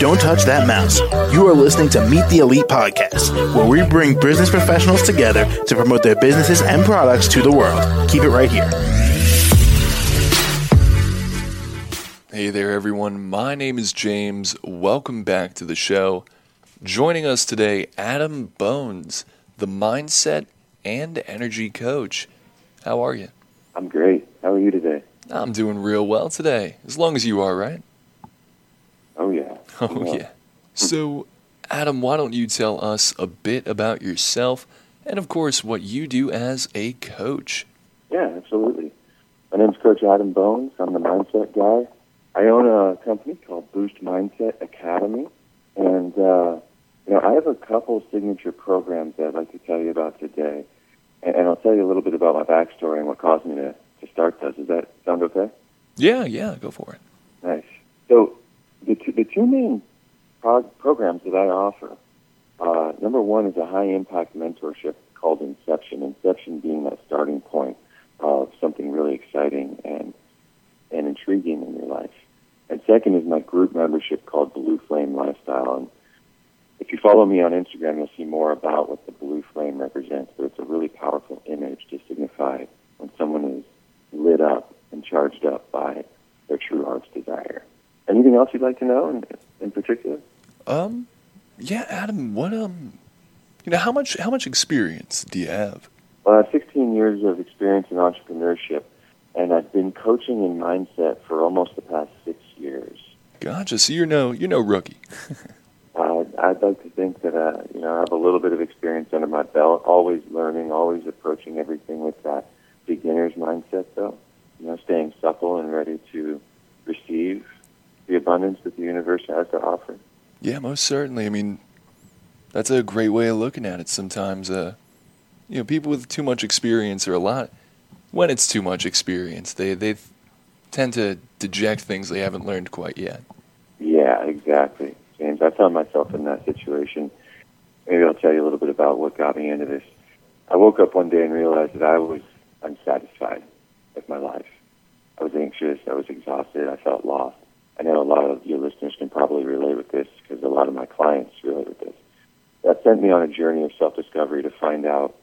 Don't touch that mouse. You are listening to Meet the Elite Podcast, where we bring business professionals together to promote their businesses and products to the world. Keep it right here. Hey there, everyone. My name is James. Welcome back to the show. Joining us today, Adam Bones, the mindset and energy coach. How are you? I'm great. How are you today? I'm doing real well today, as long as you are, right? Oh, yeah. Oh, yeah. So, Adam, why don't you tell us a bit about yourself and, of course, what you do as a coach? Yeah, absolutely. My name's Coach Adam Bones. I'm the mindset guy. I own a company called Boost Mindset Academy. And, uh, you know, I have a couple signature programs that I'd like to tell you about today. And, and I'll tell you a little bit about my backstory and what caused me to, start those. Does that sound okay? Yeah, yeah, go for it. Nice. So the two, the two main prog- programs that I offer, uh, number one is a high impact mentorship called Inception. Inception being that starting point of something really exciting and and intriguing in your life. And second is my group membership called Blue Flame Lifestyle. And if you follow me on Instagram, you'll see more about what the blue flame represents. But it's a really powerful image to signify when someone is lit up and charged up by their true heart's desire. Anything else you'd like to know in, in particular? Um, yeah, Adam, what, um, you know, how much, how much experience do you have? Well, I have 16 years of experience in entrepreneurship, and I've been coaching in mindset for almost the past six years. Gotcha. So you're no, you're no rookie. Uh, I'd like to think that uh, you know I have a little bit of experience under my belt, always learning, always approaching everything with that beginner's mindset, though. You know, staying supple and ready to receive the abundance that the universe has to offer. Yeah, most certainly. I mean, that's a great way of looking at it. Sometimes, uh, you know, people with too much experience or a lot, when it's too much experience, they they tend to deject things they haven't learned quite yet. Yeah, exactly, James. I found myself in that situation. Maybe I'll tell you a little bit about what got me into this. I woke up one day and realized that I was unsatisfied with my life. I was anxious. I was exhausted. I felt lost. I know a lot of your listeners can probably relate with this because a lot of my clients relate with this. That sent me on a journey of self-discovery to find out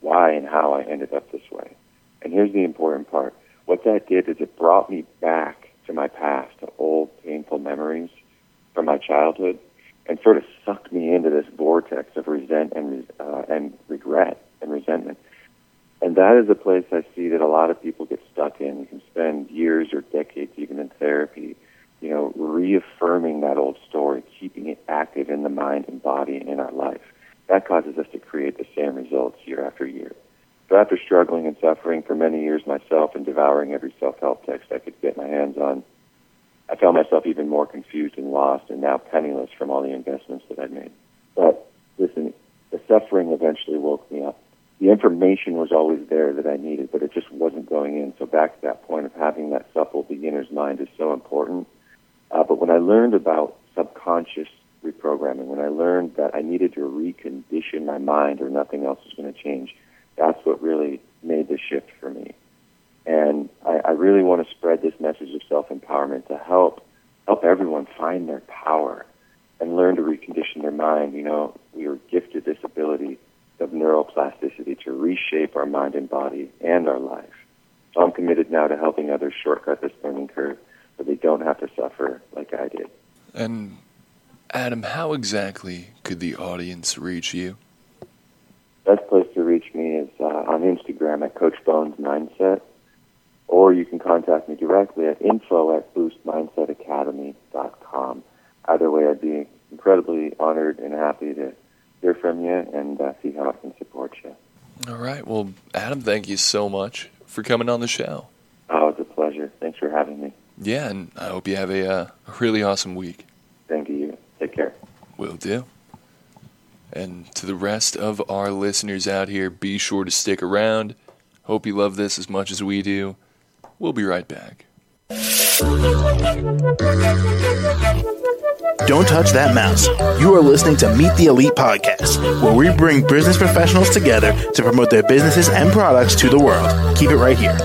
why and how I ended up this way. And here's the important part. What that did is it brought me back to my past, to old painful memories from my childhood, and sort of sucked me into this vortex of resent and uh, and regret and resentment. And that is a place I see that a lot of people get stuck in. You can spend years or decades even in therapy, reaffirming that old story, keeping it active in the mind and body and in our life. That causes us to create the same results year after year. So after struggling and suffering for many years myself and devouring every self-help text I could get my hands on, I found myself even more confused and lost and now penniless from all the investments that I'd made. But listen, the suffering eventually woke me up. The information was always there that I needed, but it just wasn't going in. So back to that point of having that supple beginner's mind is so important. But when I learned about subconscious reprogramming, when I learned that I needed to recondition my mind or nothing else was going to change, that's what really made the shift for me. And I, I really want to spread this message of self-empowerment to help help everyone find their power and learn to recondition their mind. You know, we are gifted this ability of neuroplasticity to reshape our mind and body and our life. So I'm committed now to helping others shortcut this learning curve so they don't have to suffer like I did. And Adam, how exactly could the audience reach you? Best place to reach me is uh, on Instagram at Coach Bones Mindset, or you can contact me directly at info at boostmindsetacademy.com. Either way, I'd be incredibly honored and happy to hear from you and uh, see how I can support you. All right. Well, Adam, thank you so much for coming on the show. Oh, it's a pleasure. Thanks for having me. Yeah, and I hope you have a, uh, a really awesome week. Thank you. Take care. Will do. And to the rest of our listeners out here, be sure to stick around. Hope you love this as much as we do. We'll be right back. Don't touch that mouse. You are listening to Meet the Elite Podcast, where we bring business professionals together to promote their businesses and products to the world. Keep it right here.